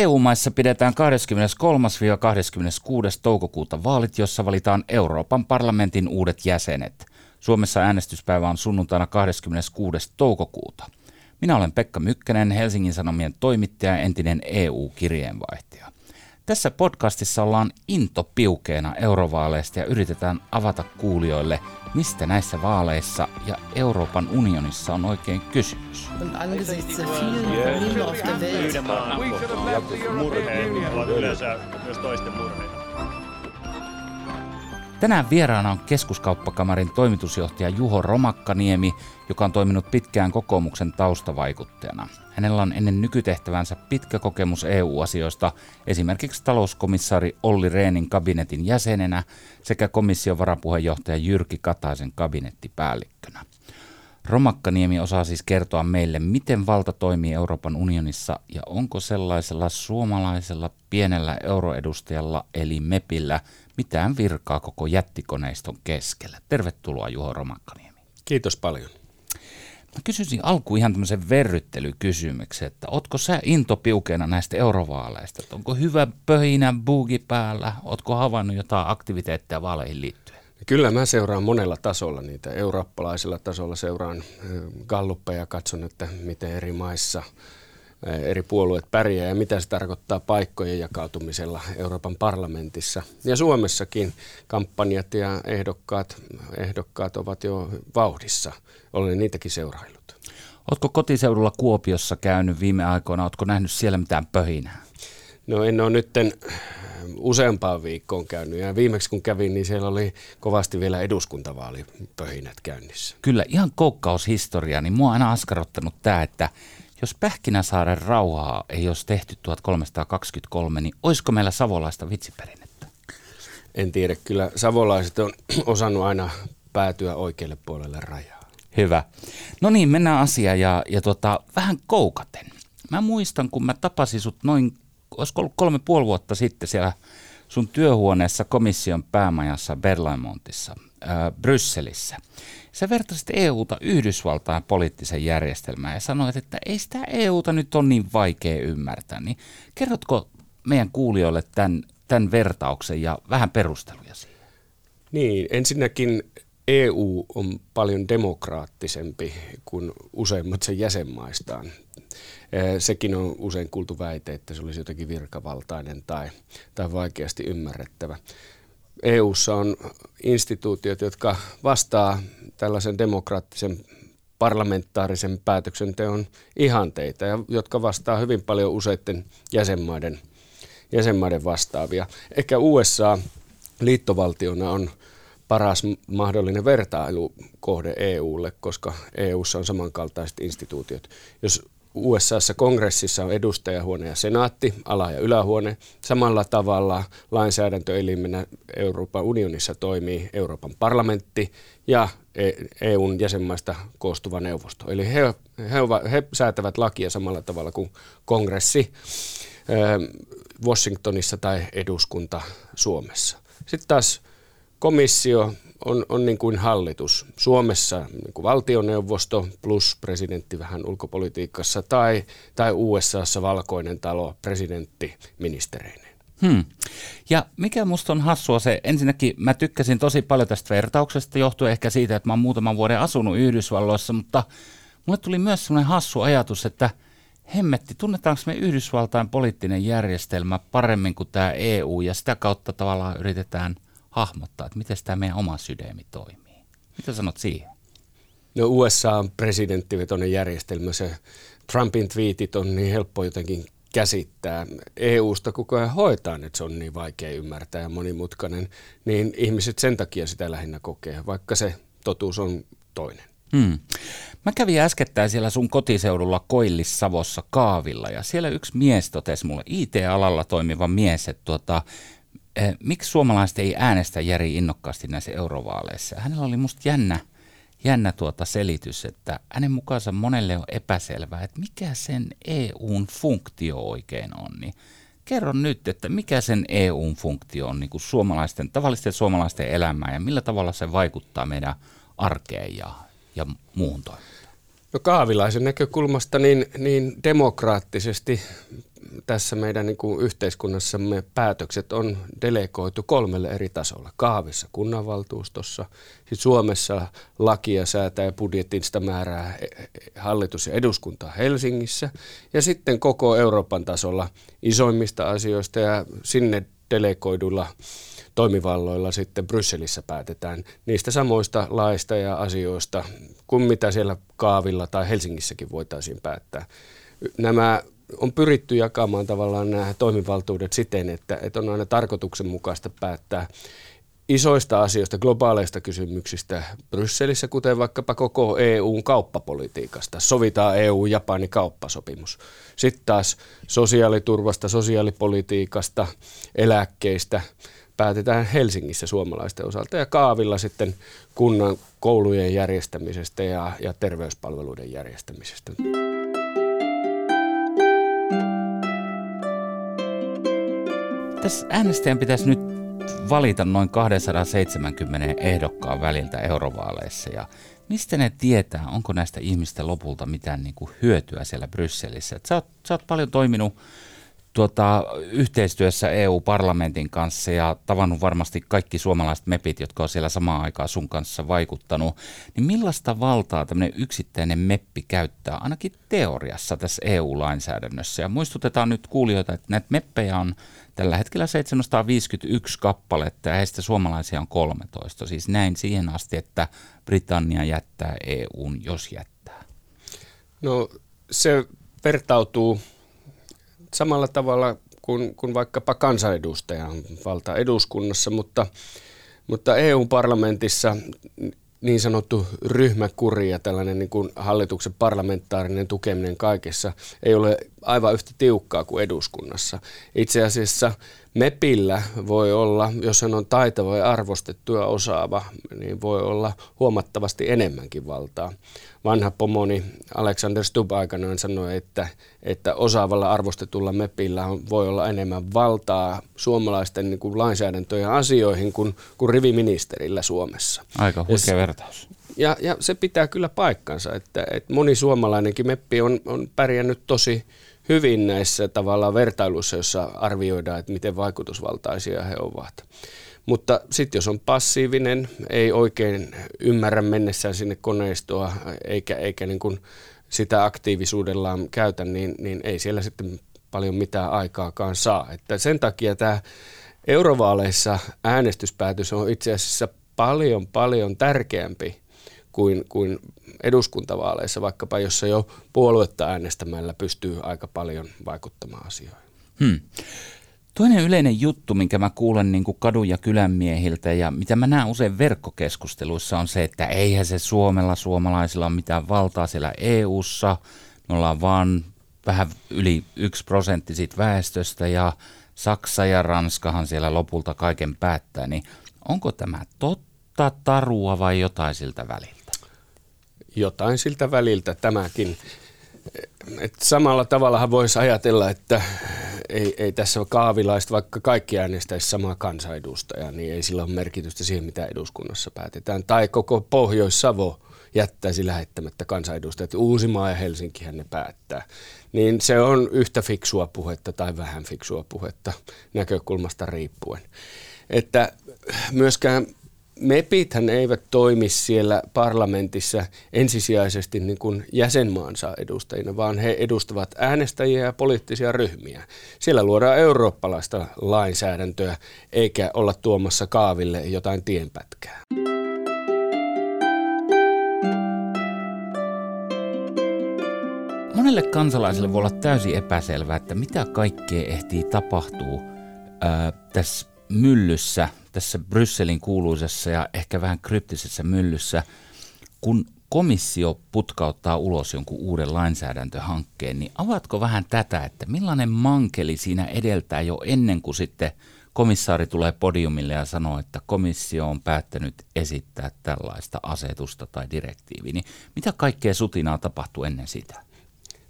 EU-maissa pidetään 23-26. toukokuuta vaalit, jossa valitaan Euroopan parlamentin uudet jäsenet. Suomessa äänestyspäivä on sunnuntaina 26. toukokuuta. Minä olen Pekka Mykkänen, Helsingin Sanomien toimittaja ja entinen EU-kirjeenvaihtaja. Tässä podcastissa ollaan into piukeena eurovaaleista ja yritetään avata kuulijoille, mistä näissä vaaleissa ja Euroopan unionissa on oikein kysymys. Tänään vieraana on keskuskauppakamarin toimitusjohtaja Juho Romakkaniemi, joka on toiminut pitkään kokoomuksen taustavaikuttajana. Hänellä on ennen nykytehtävänsä pitkä kokemus EU-asioista, esimerkiksi talouskomissaari Olli Reenin kabinetin jäsenenä sekä komission varapuheenjohtaja Jyrki Kataisen kabinettipäällikkönä. Romakkaniemi osaa siis kertoa meille, miten valta toimii Euroopan unionissa ja onko sellaisella suomalaisella pienellä euroedustajalla eli MEPillä mitään virkaa koko jättikoneiston keskellä. Tervetuloa Juho Romakkaniemi. Kiitos paljon. Mä kysyisin alkuun ihan tämmöisen verryttelykysymyksen, että ootko sä into piukeena näistä eurovaaleista? Että onko hyvä pöhinä buugi päällä? Ootko havainnut jotain aktiviteetteja vaaleihin liittyen? Kyllä mä seuraan monella tasolla niitä. Eurooppalaisella tasolla seuraan galluppeja, katson, että miten eri maissa – eri puolueet pärjää ja mitä se tarkoittaa paikkojen jakautumisella Euroopan parlamentissa. Ja Suomessakin kampanjat ja ehdokkaat, ehdokkaat ovat jo vauhdissa. Olen niitäkin seuraillut. Oletko kotiseudulla Kuopiossa käynyt viime aikoina? Oletko nähnyt siellä mitään pöhinää? No en ole nytten useampaan viikkoon käynyt ja viimeksi kun kävin, niin siellä oli kovasti vielä eduskuntavaalipöhinät käynnissä. Kyllä, ihan koukkaushistoria, niin mua on aina askarottanut tämä, että jos Pähkinäsaaren rauhaa ei olisi tehty 1323, niin olisiko meillä savolaista vitsiperinnettä? En tiedä. Kyllä savolaiset on osannut aina päätyä oikealle puolelle rajaa. Hyvä. No niin, mennään asiaan ja, ja tota, vähän koukaten. Mä muistan, kun mä tapasin sut noin, olisiko ollut kolme puoli vuotta sitten siellä sun työhuoneessa komission päämajassa Berlaimontissa, Brysselissä. Sä vertasit EUta Yhdysvaltain poliittisen järjestelmään ja sanoit, että ei sitä EUta nyt ole niin vaikea ymmärtää. Niin kerrotko meidän kuulijoille tämän, tämän vertauksen ja vähän perusteluja siihen? Niin, ensinnäkin EU on paljon demokraattisempi kuin useimmat sen jäsenmaistaan. Sekin on usein kuultu väite, että se olisi jotenkin virkavaltainen tai, tai vaikeasti ymmärrettävä. EU:ssa on instituutiot, jotka vastaa tällaisen demokraattisen parlamentaarisen päätöksenteon ihanteita ja jotka vastaa hyvin paljon useiden jäsenmaiden, jäsenmaiden vastaavia. Ehkä USA liittovaltiona on paras mahdollinen vertailukohde EUlle, koska EUssa on samankaltaiset instituutiot. Jos USAssa kongressissa on edustajahuone ja senaatti, ala- ja ylähuone. Samalla tavalla lainsäädäntöelimenä Euroopan unionissa toimii Euroopan parlamentti ja EUn e jäsenmaista koostuva neuvosto. Eli he, he, he säätävät lakia samalla tavalla kuin kongressi Washingtonissa tai eduskunta Suomessa. Sitten taas komissio on, on niin kuin hallitus. Suomessa niin kuin valtioneuvosto plus presidentti vähän ulkopolitiikassa tai, tai USAssa valkoinen talo presidentti ministereineen. Hmm. Ja mikä musta on hassua se, ensinnäkin mä tykkäsin tosi paljon tästä vertauksesta, johtuen ehkä siitä, että mä oon muutaman vuoden asunut Yhdysvalloissa, mutta mulle tuli myös semmoinen hassu ajatus, että hemmetti, tunnetaanko me Yhdysvaltain poliittinen järjestelmä paremmin kuin tämä EU, ja sitä kautta tavallaan yritetään – hahmottaa, että miten tämä meidän oma sydämi toimii. Mitä sanot siihen? No USA on presidenttivetoinen järjestelmä. Se Trumpin twiitit on niin helppo jotenkin käsittää. EUsta koko ajan hoetaan, että se on niin vaikea ymmärtää ja monimutkainen, niin ihmiset sen takia sitä lähinnä kokee, vaikka se totuus on toinen. Hmm. Mä kävin äskettäin siellä sun kotiseudulla Koillis-Savossa Kaavilla ja siellä yksi mies totesi mulle, IT-alalla toimiva mies, että tuota, miksi suomalaiset ei äänestä Jari innokkaasti näissä eurovaaleissa? Hänellä oli musta jännä, jännä tuota selitys, että hänen mukaansa monelle on epäselvää, että mikä sen EUn funktio oikein on. Niin kerro nyt, että mikä sen EUn funktio on niin kuin suomalaisten, tavallisten suomalaisten elämään ja millä tavalla se vaikuttaa meidän arkeen ja, ja muuhun toimintaan? No kaavilaisen näkökulmasta niin, niin demokraattisesti tässä meidän niin kuin yhteiskunnassamme päätökset on delegoitu kolmelle eri tasolla. Kaavissa kunnanvaltuustossa, siis Suomessa lakia säätää ja budjetista määrää e, e, hallitus ja eduskunta Helsingissä ja sitten koko Euroopan tasolla isoimmista asioista ja sinne delegoidulla toimivalloilla sitten Brysselissä päätetään niistä samoista laista ja asioista kuin mitä siellä Kaavilla tai Helsingissäkin voitaisiin päättää. Nämä on pyritty jakamaan tavallaan nämä toimivaltuudet siten, että, että on aina tarkoituksenmukaista päättää isoista asioista, globaaleista kysymyksistä Brysselissä, kuten vaikkapa koko EUn kauppapolitiikasta. Sovitaan EU-Japani kauppasopimus. Sitten taas sosiaaliturvasta, sosiaalipolitiikasta, eläkkeistä päätetään Helsingissä suomalaisten osalta ja kaavilla sitten kunnan koulujen järjestämisestä ja, ja terveyspalveluiden järjestämisestä. Tässä äänestäjän pitäisi nyt valita noin 270 ehdokkaan väliltä eurovaaleissa ja mistä ne tietää, onko näistä ihmistä lopulta mitään niin kuin hyötyä siellä Brysselissä? Sä, oot, sä oot paljon toiminut tuota, yhteistyössä EU-parlamentin kanssa ja tavannut varmasti kaikki suomalaiset mepit, jotka on siellä samaan aikaan sun kanssa vaikuttanut, niin millaista valtaa tämmöinen yksittäinen meppi käyttää ainakin teoriassa tässä EU-lainsäädännössä? Ja muistutetaan nyt kuulijoita, että näitä meppejä on tällä hetkellä 751 kappaletta ja heistä suomalaisia on 13. Siis näin siihen asti, että Britannia jättää EUn, jos jättää. No se vertautuu samalla tavalla kuin, kuin vaikkapa kansanedustajan valta eduskunnassa, mutta, mutta EU-parlamentissa niin sanottu ryhmäkuri ja tällainen niin kuin hallituksen parlamentaarinen tukeminen kaikessa ei ole aivan yhtä tiukkaa kuin eduskunnassa. Itse asiassa MEPillä voi olla, jos hän on taitava ja arvostettu ja osaava, niin voi olla huomattavasti enemmänkin valtaa. Vanha pomoni Alexander Stubb aikanaan sanoi, että, että osaavalla arvostetulla MEPillä voi olla enemmän valtaa suomalaisten niin kuin lainsäädäntöjen asioihin kuin, kuin riviministerillä Suomessa. Aika huikea vertaus. Ja, ja se pitää kyllä paikkansa, että, että moni suomalainenkin meppi on, on pärjännyt tosi hyvin näissä tavallaan vertailuissa, jossa arvioidaan, että miten vaikutusvaltaisia he ovat. Mutta sitten jos on passiivinen, ei oikein ymmärrä mennessään sinne koneistoa, eikä, eikä niin kuin sitä aktiivisuudellaan käytä, niin, niin ei siellä sitten paljon mitään aikaakaan saa. Että sen takia tämä eurovaaleissa äänestyspäätös on itse asiassa paljon, paljon tärkeämpi kuin, kuin eduskuntavaaleissa, vaikkapa jossa jo puoluetta äänestämällä pystyy aika paljon vaikuttamaan asioihin. Hmm. Toinen yleinen juttu, minkä mä kuulen niin kuin kadun ja kylänmiehiltä ja mitä mä näen usein verkkokeskusteluissa on se, että eihän se Suomella suomalaisilla ole mitään valtaa siellä EU:ssa. Me ollaan vaan vähän yli yksi prosentti siitä väestöstä ja Saksa ja Ranskahan siellä lopulta kaiken päättää, niin onko tämä totta, tarua vai jotain siltä väliltä? Jotain siltä väliltä tämäkin. Et samalla tavallahan voisi ajatella, että ei, ei tässä kaavilaista, vaikka kaikki äänestäisi samaa kansanedustajaa, niin ei sillä ole merkitystä siihen, mitä eduskunnassa päätetään. Tai koko Pohjois-Savo jättäisi lähettämättä kansanedustajat. Uusimaa ja Helsinkihän ne päättää. Niin se on yhtä fiksua puhetta tai vähän fiksua puhetta näkökulmasta riippuen. Että myöskään MEPithän eivät toimi siellä parlamentissa ensisijaisesti niin kuin jäsenmaansa edustajina, vaan he edustavat äänestäjiä ja poliittisia ryhmiä. Siellä luodaan eurooppalaista lainsäädäntöä, eikä olla tuomassa kaaville jotain tienpätkää. Monelle kansalaiselle voi olla täysin epäselvää, että mitä kaikkea ehtii tapahtuu ää, tässä myllyssä, tässä Brysselin kuuluisessa ja ehkä vähän kryptisessä myllyssä, kun komissio putkauttaa ulos jonkun uuden lainsäädäntöhankkeen, niin avatko vähän tätä, että millainen mankeli siinä edeltää jo ennen kuin sitten komissaari tulee podiumille ja sanoo, että komissio on päättänyt esittää tällaista asetusta tai direktiiviä, niin mitä kaikkea sutinaa tapahtuu ennen sitä?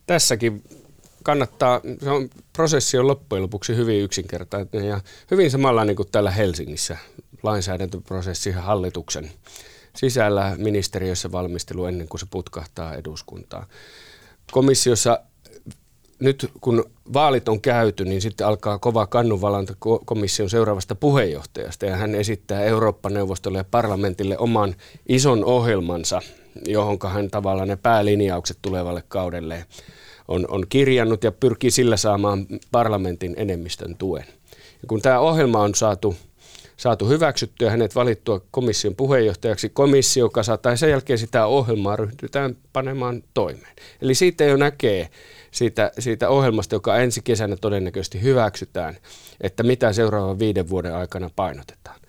Tässäkin kannattaa, se on, prosessi on loppujen lopuksi hyvin yksinkertainen ja hyvin samanlainen kuin täällä Helsingissä lainsäädäntöprosessi hallituksen sisällä ministeriössä valmistelu ennen kuin se putkahtaa eduskuntaan. Komissiossa nyt kun vaalit on käyty, niin sitten alkaa kova kannunvalanta komission seuraavasta puheenjohtajasta ja hän esittää Eurooppa-neuvostolle ja parlamentille oman ison ohjelmansa, johon hän tavallaan ne päälinjaukset tulevalle kaudelle on, on kirjannut ja pyrkii sillä saamaan parlamentin enemmistön tuen. Ja kun tämä ohjelma on saatu, saatu hyväksyttyä hänet valittua komission puheenjohtajaksi, komissio kasataan ja sen jälkeen sitä ohjelmaa ryhdytään panemaan toimeen. Eli siitä jo näkee siitä, siitä ohjelmasta, joka ensi kesänä todennäköisesti hyväksytään, että mitä seuraavan viiden vuoden aikana painotetaan.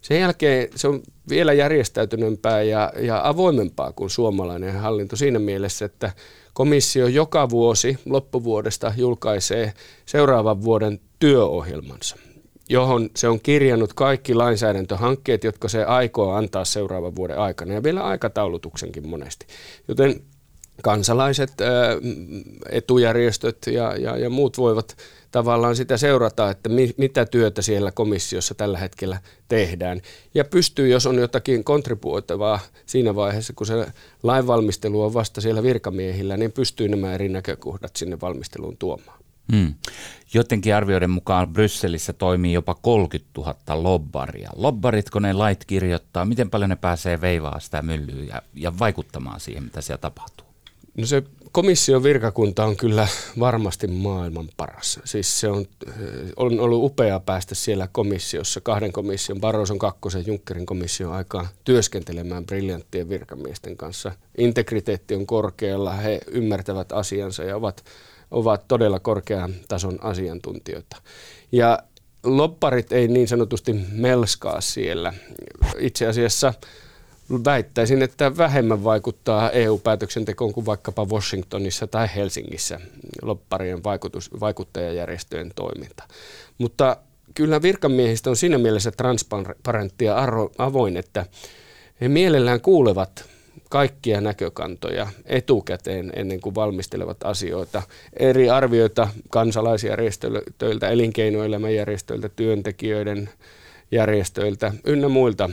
Sen jälkeen se on vielä järjestäytyneempää ja, ja avoimempaa kuin suomalainen hallinto siinä mielessä, että komissio joka vuosi loppuvuodesta julkaisee seuraavan vuoden työohjelmansa, johon se on kirjannut kaikki lainsäädäntöhankkeet, jotka se aikoo antaa seuraavan vuoden aikana ja vielä aikataulutuksenkin monesti. Joten kansalaiset, etujärjestöt ja, ja, ja muut voivat tavallaan sitä seurata, että mi, mitä työtä siellä komissiossa tällä hetkellä tehdään. Ja pystyy, jos on jotakin kontribuoitavaa siinä vaiheessa, kun se lainvalmistelu on vasta siellä virkamiehillä, niin pystyy nämä eri näkökohdat sinne valmisteluun tuomaan. Hmm. Jotenkin arvioiden mukaan Brysselissä toimii jopa 30 000 lobbaria. Lobbaritko ne lait kirjoittaa? Miten paljon ne pääsee veivaa sitä myllyä ja, ja vaikuttamaan siihen, mitä siellä tapahtuu? No se komission virkakunta on kyllä varmasti maailman paras. Siis se on, eh, on ollut upea päästä siellä komissiossa, kahden komission, Barroson kakkosen Junckerin komission aikaa työskentelemään briljanttien virkamiesten kanssa. Integriteetti on korkealla, he ymmärtävät asiansa ja ovat, ovat todella korkean tason asiantuntijoita. Ja lopparit ei niin sanotusti melskaa siellä. Itse asiassa väittäisin, että vähemmän vaikuttaa EU-päätöksentekoon kuin vaikkapa Washingtonissa tai Helsingissä lopparien vaikutus, vaikuttajajärjestöjen toiminta. Mutta kyllä virkamiehistä on siinä mielessä transparentti ja avoin, että he mielellään kuulevat kaikkia näkökantoja etukäteen ennen kuin valmistelevat asioita. Eri arvioita kansalaisjärjestöiltä, elinkeinoelämän järjestöiltä, työntekijöiden järjestöiltä ynnä muilta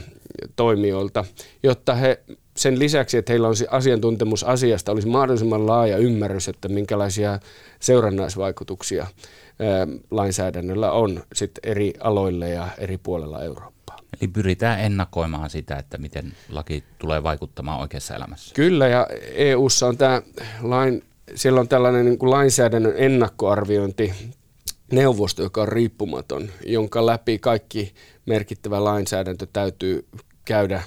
toimijoilta, jotta he sen lisäksi, että heillä on asiantuntemus asiasta, olisi mahdollisimman laaja ymmärrys, että minkälaisia seurannaisvaikutuksia lainsäädännöllä on sit eri aloille ja eri puolella Eurooppaa. Eli pyritään ennakoimaan sitä, että miten laki tulee vaikuttamaan oikeassa elämässä. Kyllä, ja EU:ssa on tämä lain, siellä on tällainen niin kuin lainsäädännön ennakkoarviointi neuvosto, joka on riippumaton, jonka läpi kaikki merkittävä lainsäädäntö täytyy käydä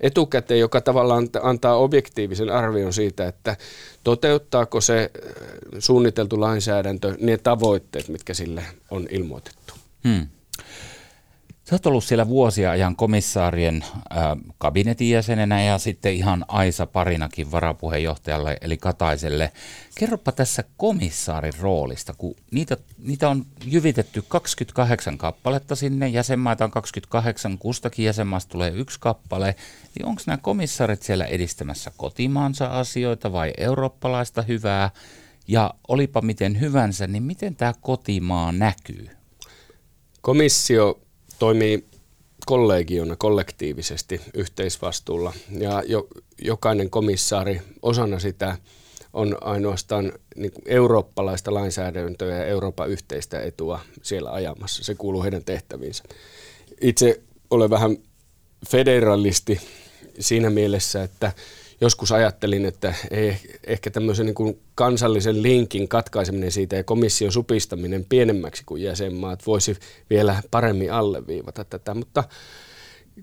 etukäteen, joka tavallaan antaa objektiivisen arvion siitä, että toteuttaako se äh, suunniteltu lainsäädäntö ne tavoitteet, mitkä sille on ilmoitettu. Hmm. Sä oot ollut siellä vuosia ajan komissaarien äh, kabinetin jäsenenä ja sitten ihan Aisa parinakin varapuheenjohtajalle eli Kataiselle. Kerropa tässä komissaarin roolista, kun niitä, niitä on jyvitetty 28 kappaletta sinne, jäsenmaita on 28, kustakin jäsenmaasta tulee yksi kappale. Niin onko nämä komissaarit siellä edistämässä kotimaansa asioita vai eurooppalaista hyvää? Ja olipa miten hyvänsä, niin miten tämä kotimaa näkyy? Komissio toimii kollegiona kollektiivisesti yhteisvastuulla ja jo, jokainen komissaari osana sitä on ainoastaan niin eurooppalaista lainsäädäntöä ja Euroopan yhteistä etua siellä ajamassa. Se kuuluu heidän tehtäviinsä. Itse olen vähän federalisti siinä mielessä, että joskus ajattelin, että ei, ehkä tämmöisen niin kuin kansallisen linkin katkaiseminen siitä ja komission supistaminen pienemmäksi kuin jäsenmaat voisi vielä paremmin alleviivata tätä, mutta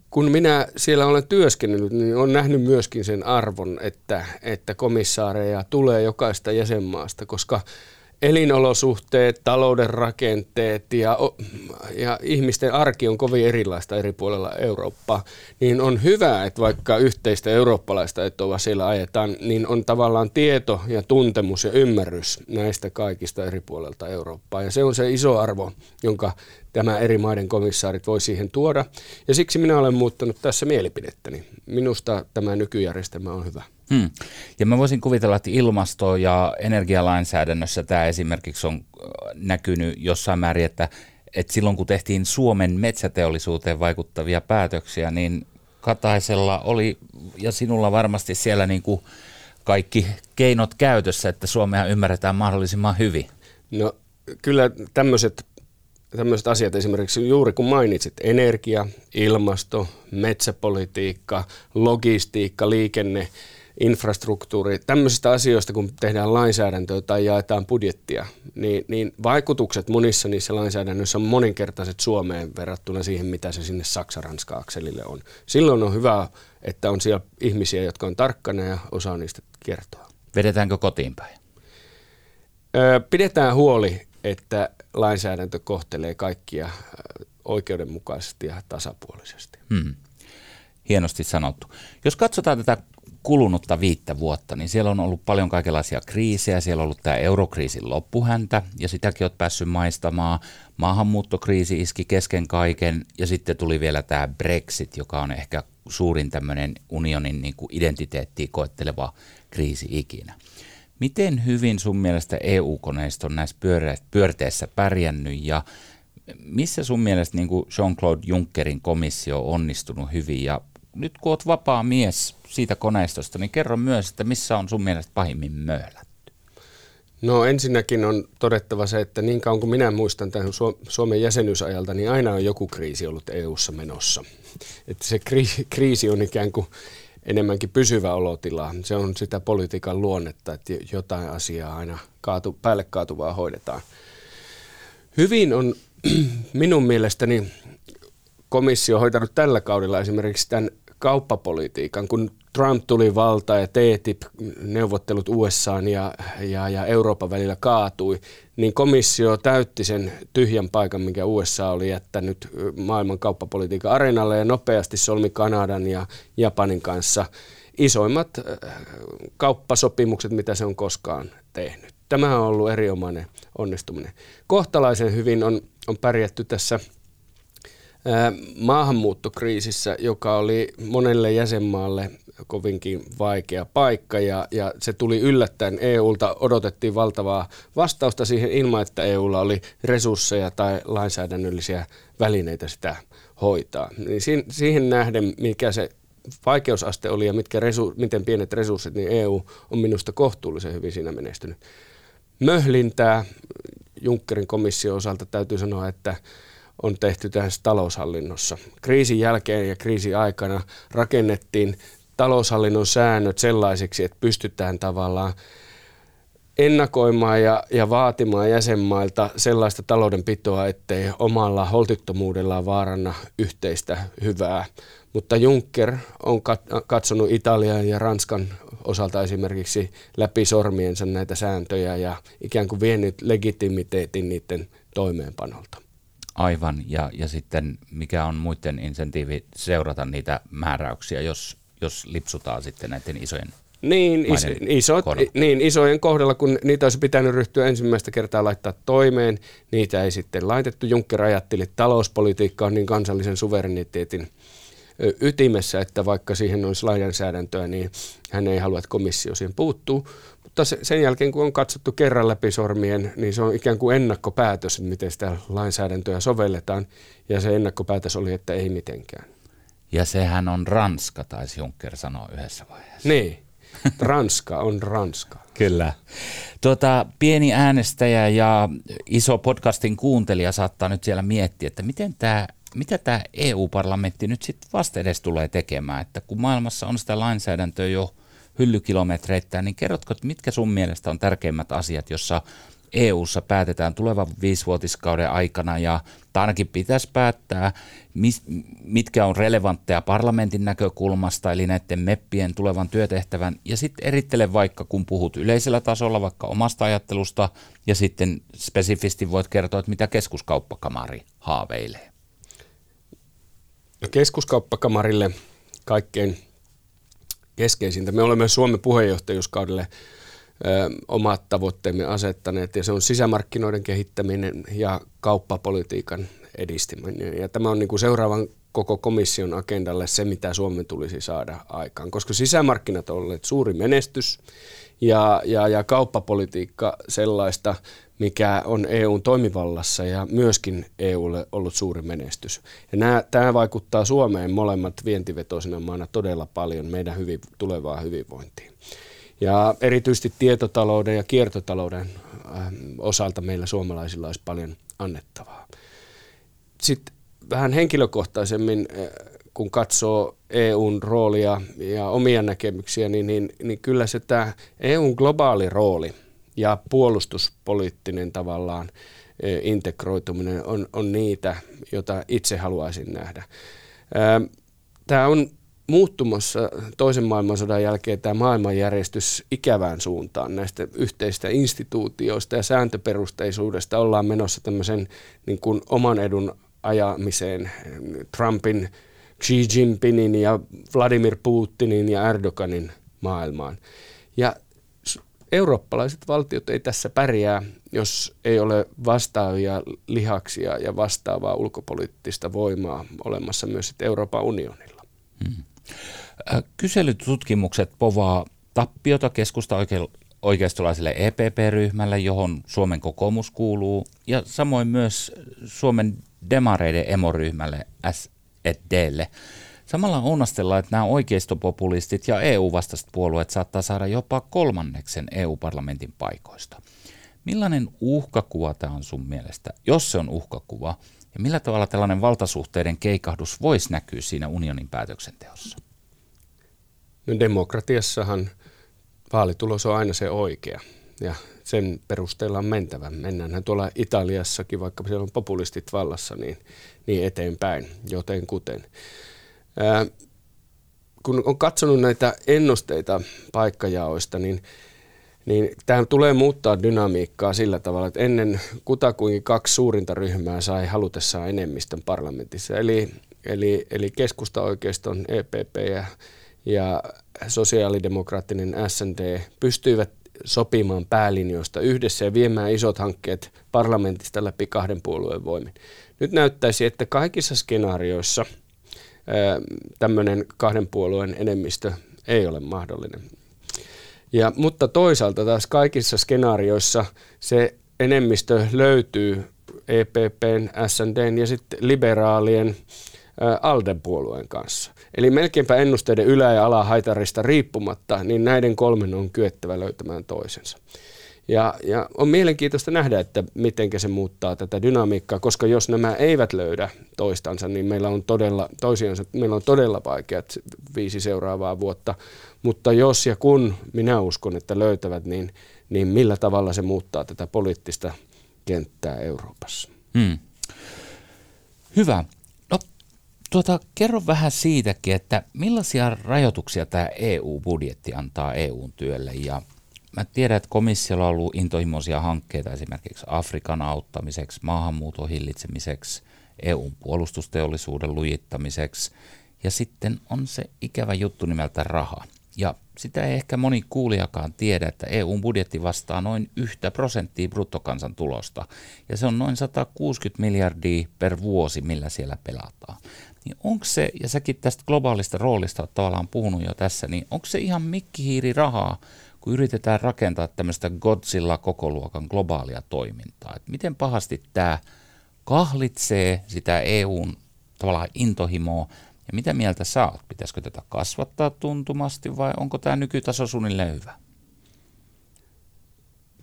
kun minä siellä olen työskennellyt, niin olen nähnyt myöskin sen arvon, että, että komissaareja tulee jokaista jäsenmaasta, koska elinolosuhteet, talouden rakenteet ja, ja ihmisten arki on kovin erilaista eri puolella Eurooppaa, niin on hyvä, että vaikka yhteistä eurooppalaista etua siellä ajetaan, niin on tavallaan tieto ja tuntemus ja ymmärrys näistä kaikista eri puolelta Eurooppaa. Ja se on se iso arvo, jonka tämä eri maiden komissaarit voi siihen tuoda. Ja siksi minä olen muuttanut tässä mielipidettäni. Minusta tämä nykyjärjestelmä on hyvä. Hmm. Ja mä voisin kuvitella, että ilmasto- ja energialainsäädännössä tämä esimerkiksi on äh, näkynyt jossain määrin, että, että silloin kun tehtiin Suomen metsäteollisuuteen vaikuttavia päätöksiä, niin Kataisella oli ja sinulla varmasti siellä niin kuin kaikki keinot käytössä, että Suomea ymmärretään mahdollisimman hyvin. No kyllä tämmöiset tämmöiset asiat esimerkiksi juuri kun mainitsit, energia, ilmasto, metsäpolitiikka, logistiikka, liikenne, infrastruktuuri, tämmöisistä asioista, kun tehdään lainsäädäntöä tai jaetaan budjettia, niin, niin vaikutukset monissa niissä lainsäädännöissä on moninkertaiset Suomeen verrattuna siihen, mitä se sinne Saksa-Ranska-akselille on. Silloin on hyvä, että on siellä ihmisiä, jotka on tarkkana ja osaa niistä kertoa. Vedetäänkö kotiin päin? Öö, pidetään huoli, että lainsäädäntö kohtelee kaikkia oikeudenmukaisesti ja tasapuolisesti. Hmm. Hienosti sanottu. Jos katsotaan tätä kulunutta viittä vuotta, niin siellä on ollut paljon kaikenlaisia kriisejä. Siellä on ollut tämä eurokriisin loppuhäntä ja sitäkin olet päässyt maistamaan. Maahanmuuttokriisi iski kesken kaiken ja sitten tuli vielä tämä Brexit, joka on ehkä suurin tämmöinen unionin niin kuin identiteettiä koetteleva kriisi ikinä. Miten hyvin sun mielestä EU-koneisto on näissä pyörteissä pärjännyt ja missä sun mielestä niin kuin Jean-Claude Junckerin komissio on onnistunut hyvin ja nyt kun oot vapaa mies siitä koneistosta, niin kerro myös, että missä on sun mielestä pahimmin möhlätty? No ensinnäkin on todettava se, että niin kauan kuin minä muistan tämän Suomen jäsenyysajalta, niin aina on joku kriisi ollut EU-ssa menossa. Että se kriisi on ikään kuin enemmänkin pysyvä olotila. Se on sitä politiikan luonnetta, että jotain asiaa aina kaatu, päälle kaatuvaa hoidetaan. Hyvin on minun mielestäni komissio hoitanut tällä kaudella esimerkiksi tämän kauppapolitiikan, kun Trump tuli valta ja TTIP-neuvottelut USA ja, ja, ja Euroopan välillä kaatui, niin komissio täytti sen tyhjän paikan, mikä USA oli jättänyt maailman kauppapolitiikan areenalle ja nopeasti solmi Kanadan ja Japanin kanssa isoimmat kauppasopimukset, mitä se on koskaan tehnyt. Tämä on ollut erinomainen onnistuminen. Kohtalaisen hyvin on, on pärjätty tässä – maahanmuuttokriisissä, joka oli monelle jäsenmaalle kovinkin vaikea paikka ja, ja se tuli yllättäen EUlta, odotettiin valtavaa vastausta siihen ilman, että EUlla oli resursseja tai lainsäädännöllisiä välineitä sitä hoitaa. Niin siihen nähden, mikä se vaikeusaste oli ja mitkä resu, miten pienet resurssit, niin EU on minusta kohtuullisen hyvin siinä menestynyt. Möhlintää Junckerin komission osalta täytyy sanoa, että on tehty tässä taloushallinnossa. Kriisin jälkeen ja kriisin aikana rakennettiin taloushallinnon säännöt sellaisiksi, että pystytään tavallaan ennakoimaan ja, ja vaatimaan jäsenmailta sellaista taloudenpitoa, ettei omalla holtittomuudellaan vaaranna yhteistä hyvää. Mutta Juncker on katsonut Italian ja Ranskan osalta esimerkiksi läpi sormiensa näitä sääntöjä ja ikään kuin vienyt legitimiteetin niiden toimeenpanolta. Aivan, ja, ja sitten mikä on muiden insentiivi seurata niitä määräyksiä, jos, jos lipsutaan sitten näiden isojen niin, is, isot, kohdalla. niin, isojen kohdalla, kun niitä olisi pitänyt ryhtyä ensimmäistä kertaa laittaa toimeen, niitä ei sitten laitettu. Juncker ajatteli, että talouspolitiikka on niin kansallisen suvereniteetin ytimessä, että vaikka siihen olisi lainsäädäntöä, niin hän ei halua, että komissio siihen puuttuu. Mutta sen jälkeen, kun on katsottu kerran läpi sormien, niin se on ikään kuin ennakkopäätös, miten sitä lainsäädäntöä sovelletaan. Ja se ennakkopäätös oli, että ei mitenkään. Ja sehän on Ranska, taisi Juncker sanoa yhdessä vaiheessa. Niin, Ranska on Ranska. Kyllä. Tuota, pieni äänestäjä ja iso podcastin kuuntelija saattaa nyt siellä miettiä, että miten tämä mitä tämä EU-parlamentti nyt sitten vasta edes tulee tekemään, että kun maailmassa on sitä lainsäädäntöä jo hyllykilometreittäin, niin kerrotko, että mitkä sun mielestä on tärkeimmät asiat, jossa EU-ssa päätetään tulevan viisivuotiskauden aikana ja ainakin pitäisi päättää, mitkä on relevantteja parlamentin näkökulmasta, eli näiden meppien tulevan työtehtävän, ja sitten erittele vaikka, kun puhut yleisellä tasolla vaikka omasta ajattelusta, ja sitten spesifisti voit kertoa, että mitä keskuskauppakamari haaveilee. Keskuskauppakamarille kaikkein keskeisintä. Me olemme Suomen puheenjohtajuuskaudelle ö, omat tavoitteemme asettaneet ja se on sisämarkkinoiden kehittäminen ja kauppapolitiikan edistäminen. Ja tämä on niin kuin seuraavan koko komission agendalle se, mitä Suomen tulisi saada aikaan, koska sisämarkkinat ovat olleet suuri menestys ja, ja, ja kauppapolitiikka sellaista, mikä on EUn toimivallassa ja myöskin EUlle ollut suuri menestys. Ja nämä, tämä vaikuttaa Suomeen molemmat vientivetoisena maana todella paljon meidän hyvin, tulevaa hyvinvointiin. Ja erityisesti tietotalouden ja kiertotalouden osalta meillä suomalaisilla olisi paljon annettavaa. Sitten vähän henkilökohtaisemmin, kun katsoo EUn roolia ja omia näkemyksiä, niin, niin, niin kyllä se tämä EUn globaali rooli ja puolustuspoliittinen tavallaan integroituminen on, on niitä, joita itse haluaisin nähdä. Tämä on muuttumassa toisen maailmansodan jälkeen tämä maailmanjärjestys ikävään suuntaan näistä yhteistä instituutioista ja sääntöperusteisuudesta ollaan menossa tämmöisen niin kuin oman edun ajamiseen Trumpin, Xi Jinpingin ja Vladimir Putinin ja Erdoganin maailmaan. Ja eurooppalaiset valtiot ei tässä pärjää, jos ei ole vastaavia lihaksia ja vastaavaa ulkopoliittista voimaa olemassa myös Euroopan unionilla. Hmm. Kyselytutkimukset povaa tappiota keskusta oikeistolaiselle EPP-ryhmälle, johon Suomen kokoomus kuuluu, ja samoin myös Suomen demareiden emoryhmälle SEDlle. Samalla onnastellaan, että nämä oikeistopopulistit ja EU-vastaiset puolueet saattaa saada jopa kolmanneksen EU-parlamentin paikoista. Millainen uhkakuva tämä on sun mielestä, jos se on uhkakuva, ja millä tavalla tällainen valtasuhteiden keikahdus voisi näkyä siinä unionin päätöksenteossa? No demokratiassahan vaalitulos on aina se oikea ja sen perusteella on mentävä. Mennäänhän tuolla Italiassakin, vaikka siellä on populistit vallassa, niin, niin eteenpäin, joten kuten. Kun on katsonut näitä ennusteita paikkajaoista, niin, niin tämä tulee muuttaa dynamiikkaa sillä tavalla, että ennen kutakuinkin kaksi suurinta ryhmää sai halutessaan enemmistön parlamentissa. Eli, eli, eli keskusta-oikeiston EPP ja, ja sosiaalidemokraattinen SND pystyivät sopimaan päälinjoista yhdessä ja viemään isot hankkeet parlamentista läpi kahden puolueen voimin. Nyt näyttäisi, että kaikissa skenaarioissa tämmöinen kahden puolueen enemmistö ei ole mahdollinen. Ja, mutta toisaalta taas kaikissa skenaarioissa se enemmistö löytyy EPPn, SNDn ja sitten liberaalien Alden puolueen kanssa. Eli melkeinpä ennusteiden ylä- ja alahaitarista riippumatta, niin näiden kolmen on kyettävä löytämään toisensa. Ja, ja on mielenkiintoista nähdä, että miten se muuttaa tätä dynamiikkaa, koska jos nämä eivät löydä toistansa, niin meillä on todella, toisiansa, meillä on todella vaikeat viisi seuraavaa vuotta. Mutta jos ja kun minä uskon, että löytävät, niin, niin millä tavalla se muuttaa tätä poliittista kenttää Euroopassa? Hmm. Hyvä. Tuota, kerro vähän siitäkin, että millaisia rajoituksia tämä EU-budjetti antaa EUn työlle ja Mä tiedän, että komissiolla on ollut intohimoisia hankkeita esimerkiksi Afrikan auttamiseksi, maahanmuuton hillitsemiseksi, EUn puolustusteollisuuden lujittamiseksi. Ja sitten on se ikävä juttu nimeltä raha. Ja sitä ei ehkä moni kuulijakaan tiedä, että EUn budjetti vastaa noin yhtä prosenttia bruttokansantulosta, ja se on noin 160 miljardia per vuosi, millä siellä pelataan. Niin onko se, ja säkin tästä globaalista roolista olet tavallaan puhunut jo tässä, niin onko se ihan mikkihiiri rahaa, kun yritetään rakentaa tämmöistä Godzilla-kokoluokan globaalia toimintaa? Et miten pahasti tämä kahlitsee sitä EUn tavallaan intohimoa, ja mitä mieltä sä oot? Pitäisikö tätä kasvattaa tuntumasti vai onko tämä nykytaso suunnilleen hyvä?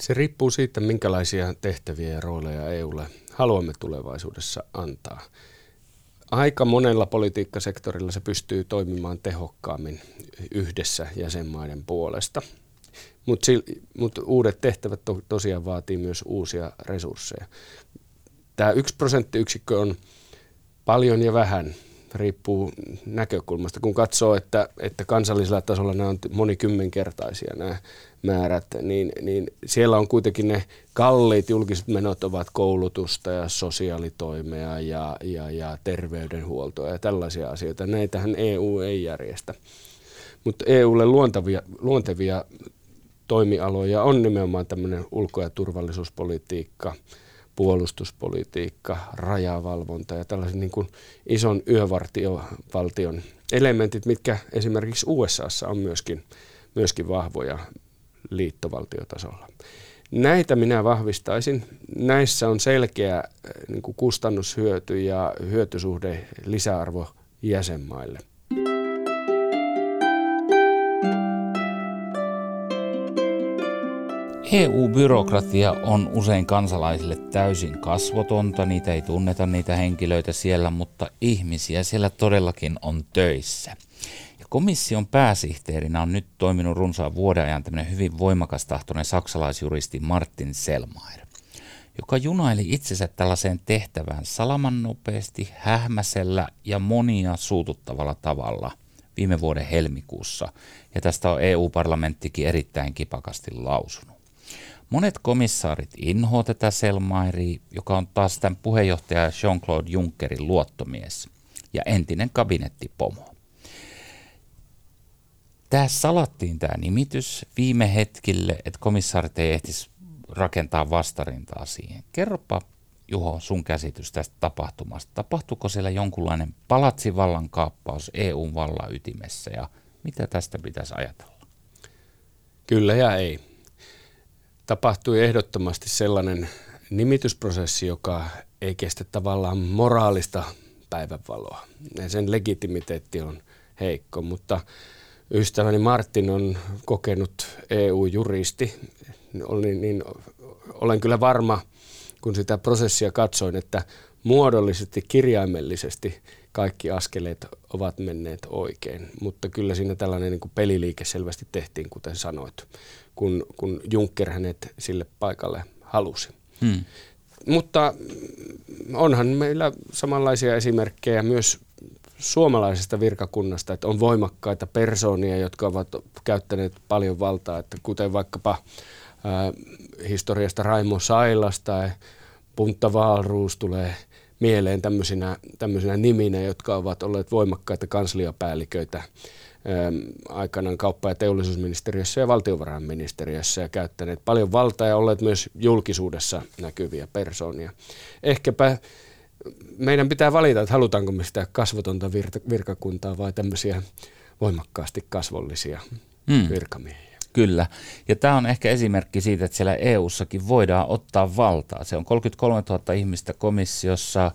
Se riippuu siitä, minkälaisia tehtäviä ja rooleja EUlle haluamme tulevaisuudessa antaa aika monella politiikkasektorilla se pystyy toimimaan tehokkaammin yhdessä jäsenmaiden puolesta. Mutta mut uudet tehtävät to, tosiaan vaatii myös uusia resursseja. Tämä yksi prosenttiyksikkö on paljon ja vähän riippuu näkökulmasta. Kun katsoo, että, että kansallisella tasolla nämä on monikymmenkertaisia nämä määrät, niin, niin siellä on kuitenkin ne kalliit julkiset menot ovat koulutusta ja sosiaalitoimea ja, ja, ja terveydenhuoltoa ja tällaisia asioita. Näitähän EU ei järjestä. Mutta EUlle luontevia, luontevia toimialoja on nimenomaan tämmöinen ulko- ja turvallisuuspolitiikka – puolustuspolitiikka, rajavalvonta ja tällaisen niin kuin ison yövartiovaltion elementit, mitkä esimerkiksi USAssa on myöskin, myöskin vahvoja liittovaltiotasolla. Näitä minä vahvistaisin. Näissä on selkeä niin kuin kustannushyöty ja hyötysuhde lisäarvo jäsenmaille. EU-byrokratia on usein kansalaisille täysin kasvotonta, niitä ei tunneta niitä henkilöitä siellä, mutta ihmisiä siellä todellakin on töissä. Ja komission pääsihteerinä on nyt toiminut runsaan vuoden ajan tämmöinen hyvin voimakas tahtoinen saksalaisjuristi Martin Selmayr, joka junaili itsensä tällaiseen tehtävään salaman nopeasti, hähmäsellä ja monia suututtavalla tavalla viime vuoden helmikuussa, ja tästä on EU-parlamenttikin erittäin kipakasti lausunut. Monet komissaarit inhoa tätä Selmairia, joka on taas tämän puheenjohtaja Jean-Claude Junckerin luottomies ja entinen kabinettipomo. Tämä salattiin tämä nimitys viime hetkille, että komissaarit ei ehtisi rakentaa vastarintaa siihen. Kerropa Juho sun käsitys tästä tapahtumasta. Tapahtuuko siellä jonkunlainen palatsivallan kaappaus EUn vallan ytimessä ja mitä tästä pitäisi ajatella? Kyllä ja ei tapahtui ehdottomasti sellainen nimitysprosessi, joka ei kestä tavallaan moraalista päivänvaloa. Ja sen legitimiteetti on heikko, mutta ystäväni Martin on kokenut EU-juristi, niin, niin olen kyllä varma, kun sitä prosessia katsoin, että muodollisesti, kirjaimellisesti kaikki askeleet ovat menneet oikein, mutta kyllä siinä tällainen niin kuin peliliike selvästi tehtiin, kuten sanoit kun, kun Juncker hänet sille paikalle halusi. Hmm. Mutta onhan meillä samanlaisia esimerkkejä myös suomalaisesta virkakunnasta, että on voimakkaita persoonia, jotka ovat käyttäneet paljon valtaa, että kuten vaikkapa ää, historiasta Raimo Sailas tai Puntta Vaalruus tulee mieleen tämmöisinä, tämmöisinä niminä, jotka ovat olleet voimakkaita kansliapäälliköitä aikanaan kauppa- ja teollisuusministeriössä ja valtiovarainministeriössä ja käyttäneet paljon valtaa ja olleet myös julkisuudessa näkyviä persoonia. Ehkäpä meidän pitää valita, että halutaanko me sitä kasvotonta vir- virkakuntaa vai tämmöisiä voimakkaasti kasvollisia hmm. virkamiehiä. Kyllä. Ja tämä on ehkä esimerkki siitä, että siellä EU-sakin voidaan ottaa valtaa. Se on 33 000 ihmistä komissiossa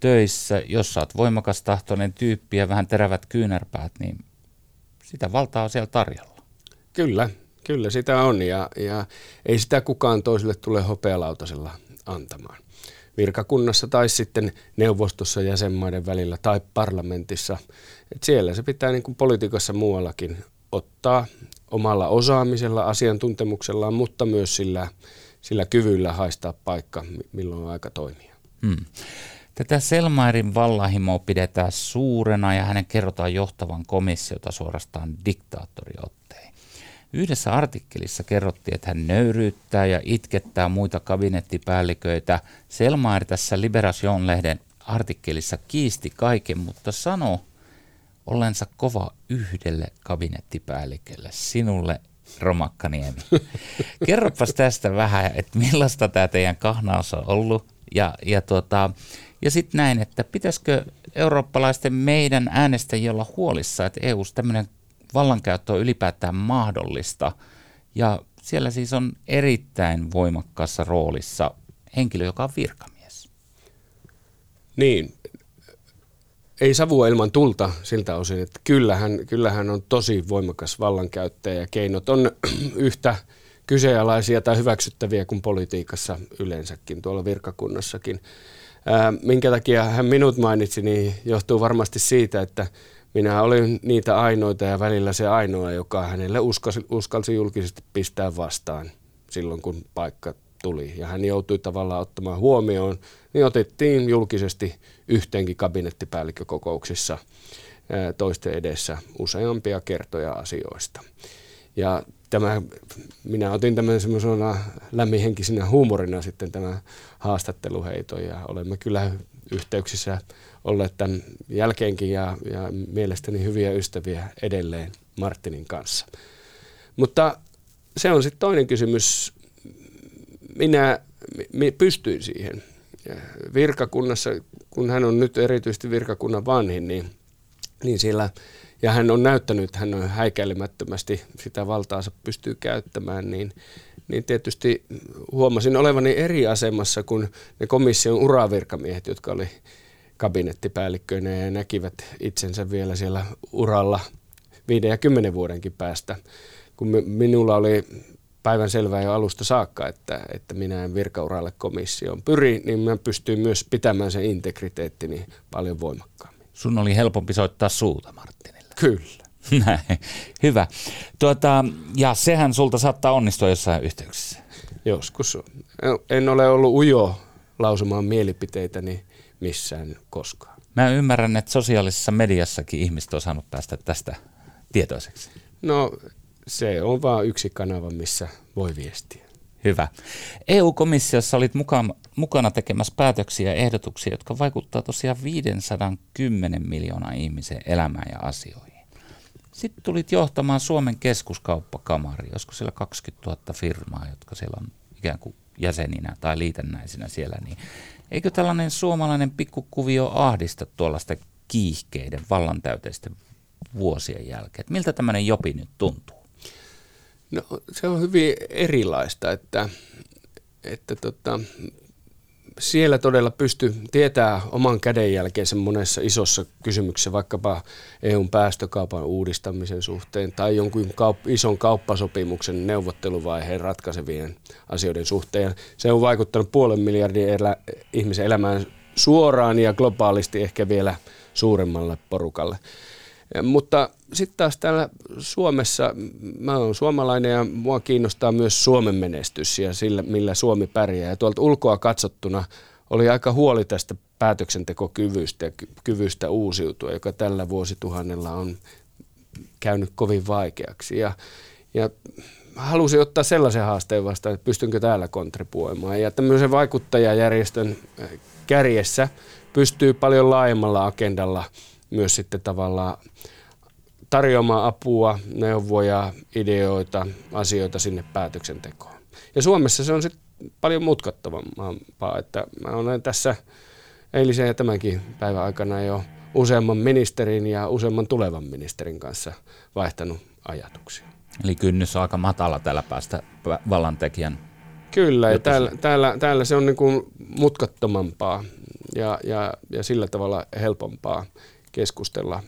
töissä. Jos saat voimakas tahtoinen tyyppi ja vähän terävät kyynärpäät, niin sitä valtaa on siellä tarjolla. Kyllä, kyllä sitä on ja, ja ei sitä kukaan toiselle tule hopealautasella antamaan. Virkakunnassa tai sitten neuvostossa jäsenmaiden välillä tai parlamentissa. Et siellä se pitää niin kuin politiikassa muuallakin ottaa omalla osaamisella, asiantuntemuksellaan, mutta myös sillä, sillä kyvyllä haistaa paikka, milloin on aika toimia. Hmm. Tätä Selmairin vallahimoa pidetään suurena ja hänen kerrotaan johtavan komissiota suorastaan diktaattoriotteen. Yhdessä artikkelissa kerrottiin, että hän nöyryyttää ja itkettää muita kabinettipäälliköitä. Selmair tässä Liberation-lehden artikkelissa kiisti kaiken, mutta sanoi ollensa kova yhdelle kabinettipäällikölle, sinulle Romakkaniemi. Kerropas tästä vähän, että millaista tämä teidän kahnaus on ollut ja, ja tuota, ja sitten näin, että pitäisikö eurooppalaisten meidän äänestäjillä olla huolissa, että eu tämmöinen vallankäyttö on ylipäätään mahdollista. Ja siellä siis on erittäin voimakkaassa roolissa henkilö, joka on virkamies. Niin, ei savua ilman tulta siltä osin, että kyllähän, kyllähän on tosi voimakas vallankäyttäjä ja keinot on yhtä kyseenalaisia tai hyväksyttäviä kuin politiikassa yleensäkin, tuolla virkakunnassakin. Minkä takia hän minut mainitsi, niin johtuu varmasti siitä, että minä olin niitä ainoita ja välillä se ainoa, joka hänelle uskalsi, uskalsi julkisesti pistää vastaan silloin, kun paikka tuli. Ja hän joutui tavallaan ottamaan huomioon, niin otettiin julkisesti yhteenkin kabinettipäällikkökokouksissa toisten edessä useampia kertoja asioista. Ja tämä, minä otin tämän semmoisena lämminhenkisenä huumorina sitten tämä haastatteluheito ja olemme kyllä yhteyksissä olleet tämän jälkeenkin ja, ja mielestäni hyviä ystäviä edelleen Martinin kanssa. Mutta se on sitten toinen kysymys. Minä pystyin siihen. Virkakunnassa, kun hän on nyt erityisesti virkakunnan vanhin, niin, niin siellä – ja hän on näyttänyt, että hän on häikäilemättömästi sitä valtaansa pystyy käyttämään, niin, niin tietysti huomasin olevani eri asemassa kuin ne komission uravirkamiehet, jotka oli kabinettipäällikköinä ja näkivät itsensä vielä siellä uralla viiden ja kymmenen vuodenkin päästä. Kun minulla oli päivän selvää jo alusta saakka, että, että minä en virkauralle komissioon pyri, niin mä pystyn myös pitämään sen integriteettini paljon voimakkaammin. Sun oli helpompi soittaa suuta Martinille. Kyllä. Näin. Hyvä. Tuota, ja sehän sulta saattaa onnistua jossain yhteyksissä. Joskus. En ole ollut ujo lausumaan mielipiteitäni missään koskaan. Mä ymmärrän, että sosiaalisessa mediassakin ihmiset on saanut päästä tästä tietoiseksi. No se on vain yksi kanava, missä voi viestiä. Hyvä. EU-komissiossa olit mukana, mukana tekemässä päätöksiä ja ehdotuksia, jotka vaikuttavat tosiaan 510 miljoonaa ihmisen elämään ja asioihin. Sitten tulit johtamaan Suomen keskuskauppakamari, joskus siellä 20 000 firmaa, jotka siellä on ikään kuin jäseninä tai liitännäisinä siellä, niin eikö tällainen suomalainen pikkukuvio ahdista tuollaista kiihkeiden vallantäyteisten vuosien jälkeen? Että miltä tämmöinen jopi nyt tuntuu? No se on hyvin erilaista, että, että tota, siellä todella pysty tietää oman kädenjälkeensä monessa isossa kysymyksessä, vaikkapa EUn päästökaupan uudistamisen suhteen tai jonkun kaup- ison kauppasopimuksen neuvotteluvaiheen ratkaisevien asioiden suhteen. Se on vaikuttanut puolen miljardin elä- ihmisen elämään suoraan ja globaalisti ehkä vielä suuremmalle porukalle. Mutta sitten taas täällä Suomessa, mä oon suomalainen ja mua kiinnostaa myös Suomen menestys ja sillä, millä Suomi pärjää. Ja tuolta ulkoa katsottuna oli aika huoli tästä päätöksentekokyvystä ja kyvystä uusiutua, joka tällä vuosituhannella on käynyt kovin vaikeaksi. Ja, ja halusin ottaa sellaisen haasteen vastaan, että pystynkö täällä kontribuoimaan. Ja tämmöisen vaikuttajajärjestön kärjessä pystyy paljon laajemmalla agendalla – myös sitten tavallaan tarjoamaan apua, neuvoja, ideoita, asioita sinne päätöksentekoon. Ja Suomessa se on sitten paljon mutkattavampaa, että mä olen tässä eilisen ja tämänkin päivän aikana jo useamman ministerin ja useamman tulevan ministerin kanssa vaihtanut ajatuksia. Eli kynnys on aika matala täällä päästä vallantekijän Kyllä, ja täällä, täällä, täällä se on niin kuin mutkattomampaa ja, ja, ja sillä tavalla helpompaa keskustella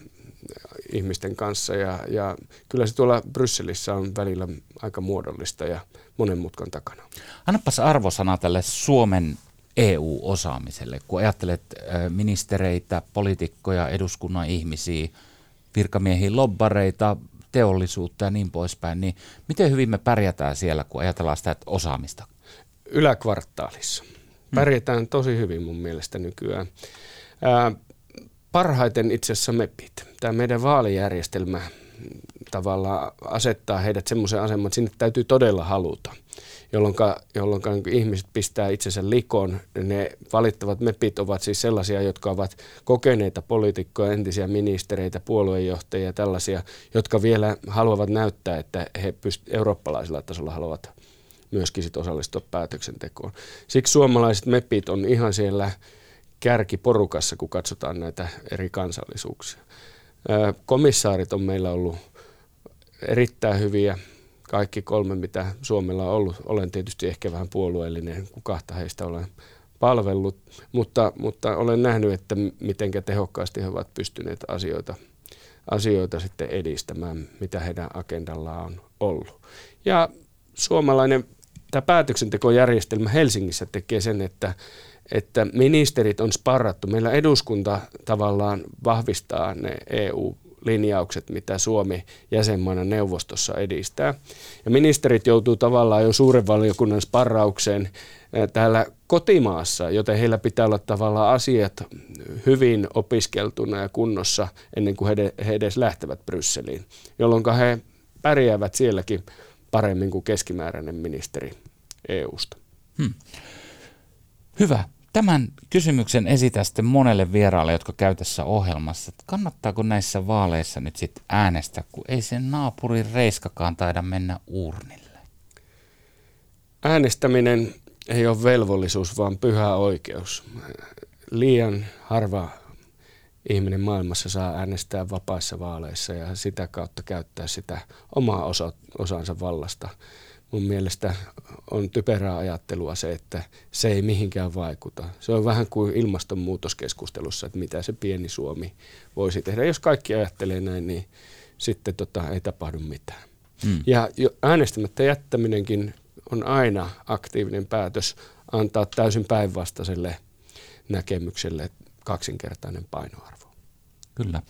ihmisten kanssa ja, ja kyllä se tuolla Brysselissä on välillä aika muodollista ja monen mutkan takana. Annapas arvosana tälle Suomen EU-osaamiselle, kun ajattelet ministereitä, poliitikkoja, eduskunnan ihmisiä, virkamiehiä, lobbareita, teollisuutta ja niin poispäin, niin miten hyvin me pärjätään siellä, kun ajatellaan sitä osaamista? Yläkvartaalissa. Pärjätään tosi hyvin mun mielestä nykyään. Ää, parhaiten itse asiassa MEPit. Tämä meidän vaalijärjestelmä tavallaan asettaa heidät semmoisen aseman, että sinne täytyy todella haluta, jolloin, jolloin ihmiset pistää itsensä likoon. Ne valittavat MEPit ovat siis sellaisia, jotka ovat kokeneita poliitikkoja, entisiä ministereitä, puoluejohtajia ja tällaisia, jotka vielä haluavat näyttää, että he pyst- eurooppalaisella tasolla haluavat myöskin sit osallistua päätöksentekoon. Siksi suomalaiset MEPit on ihan siellä kärkiporukassa, kun katsotaan näitä eri kansallisuuksia. Komissaarit on meillä ollut erittäin hyviä, kaikki kolme, mitä Suomella on ollut. Olen tietysti ehkä vähän puolueellinen, kun kahta heistä olen palvellut, mutta, mutta olen nähnyt, että miten tehokkaasti he ovat pystyneet asioita, asioita sitten edistämään, mitä heidän agendallaan on ollut. Ja suomalainen tämä päätöksentekojärjestelmä Helsingissä tekee sen, että että ministerit on sparrattu. Meillä eduskunta tavallaan vahvistaa ne EU-linjaukset, mitä Suomi jäsenmaana neuvostossa edistää. Ja ministerit joutuu tavallaan jo suuren valiokunnan sparraukseen täällä kotimaassa, joten heillä pitää olla tavallaan asiat hyvin opiskeltuna ja kunnossa ennen kuin he edes lähtevät Brysseliin, jolloin he pärjäävät sielläkin paremmin kuin keskimääräinen ministeri EUsta. Hmm. Hyvä. Tämän kysymyksen esitä sitten monelle vieraalle, jotka käy tässä ohjelmassa. Että kannattaako näissä vaaleissa nyt sitten äänestää, kun ei sen naapurin reiskakaan taida mennä urnille? Äänestäminen ei ole velvollisuus, vaan pyhä oikeus. Liian harva ihminen maailmassa saa äänestää vapaissa vaaleissa ja sitä kautta käyttää sitä omaa osa, osansa vallasta mun mielestä on typerää ajattelua se, että se ei mihinkään vaikuta. Se on vähän kuin ilmastonmuutoskeskustelussa, että mitä se pieni Suomi voisi tehdä. Jos kaikki ajattelee näin, niin sitten tota, ei tapahdu mitään. Mm. Ja äänestämättä jättäminenkin on aina aktiivinen päätös antaa täysin päinvastaiselle näkemykselle kaksinkertainen painoarvo. Kyllä.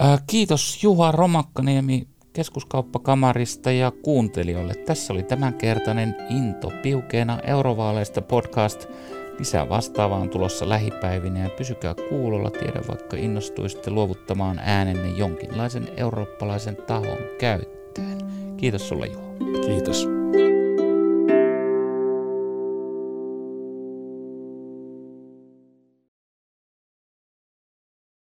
Äh, kiitos Juha Romakkaniemi keskuskauppakamarista ja kuuntelijoille. Tässä oli tämänkertainen Into piukeena eurovaaleista podcast. Lisää vastaavaa on tulossa lähipäivinä ja pysykää kuulolla, tiedä vaikka innostuisitte luovuttamaan äänenne jonkinlaisen eurooppalaisen tahon käyttöön. Kiitos sulle Juho. Kiitos.